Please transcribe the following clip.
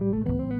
Música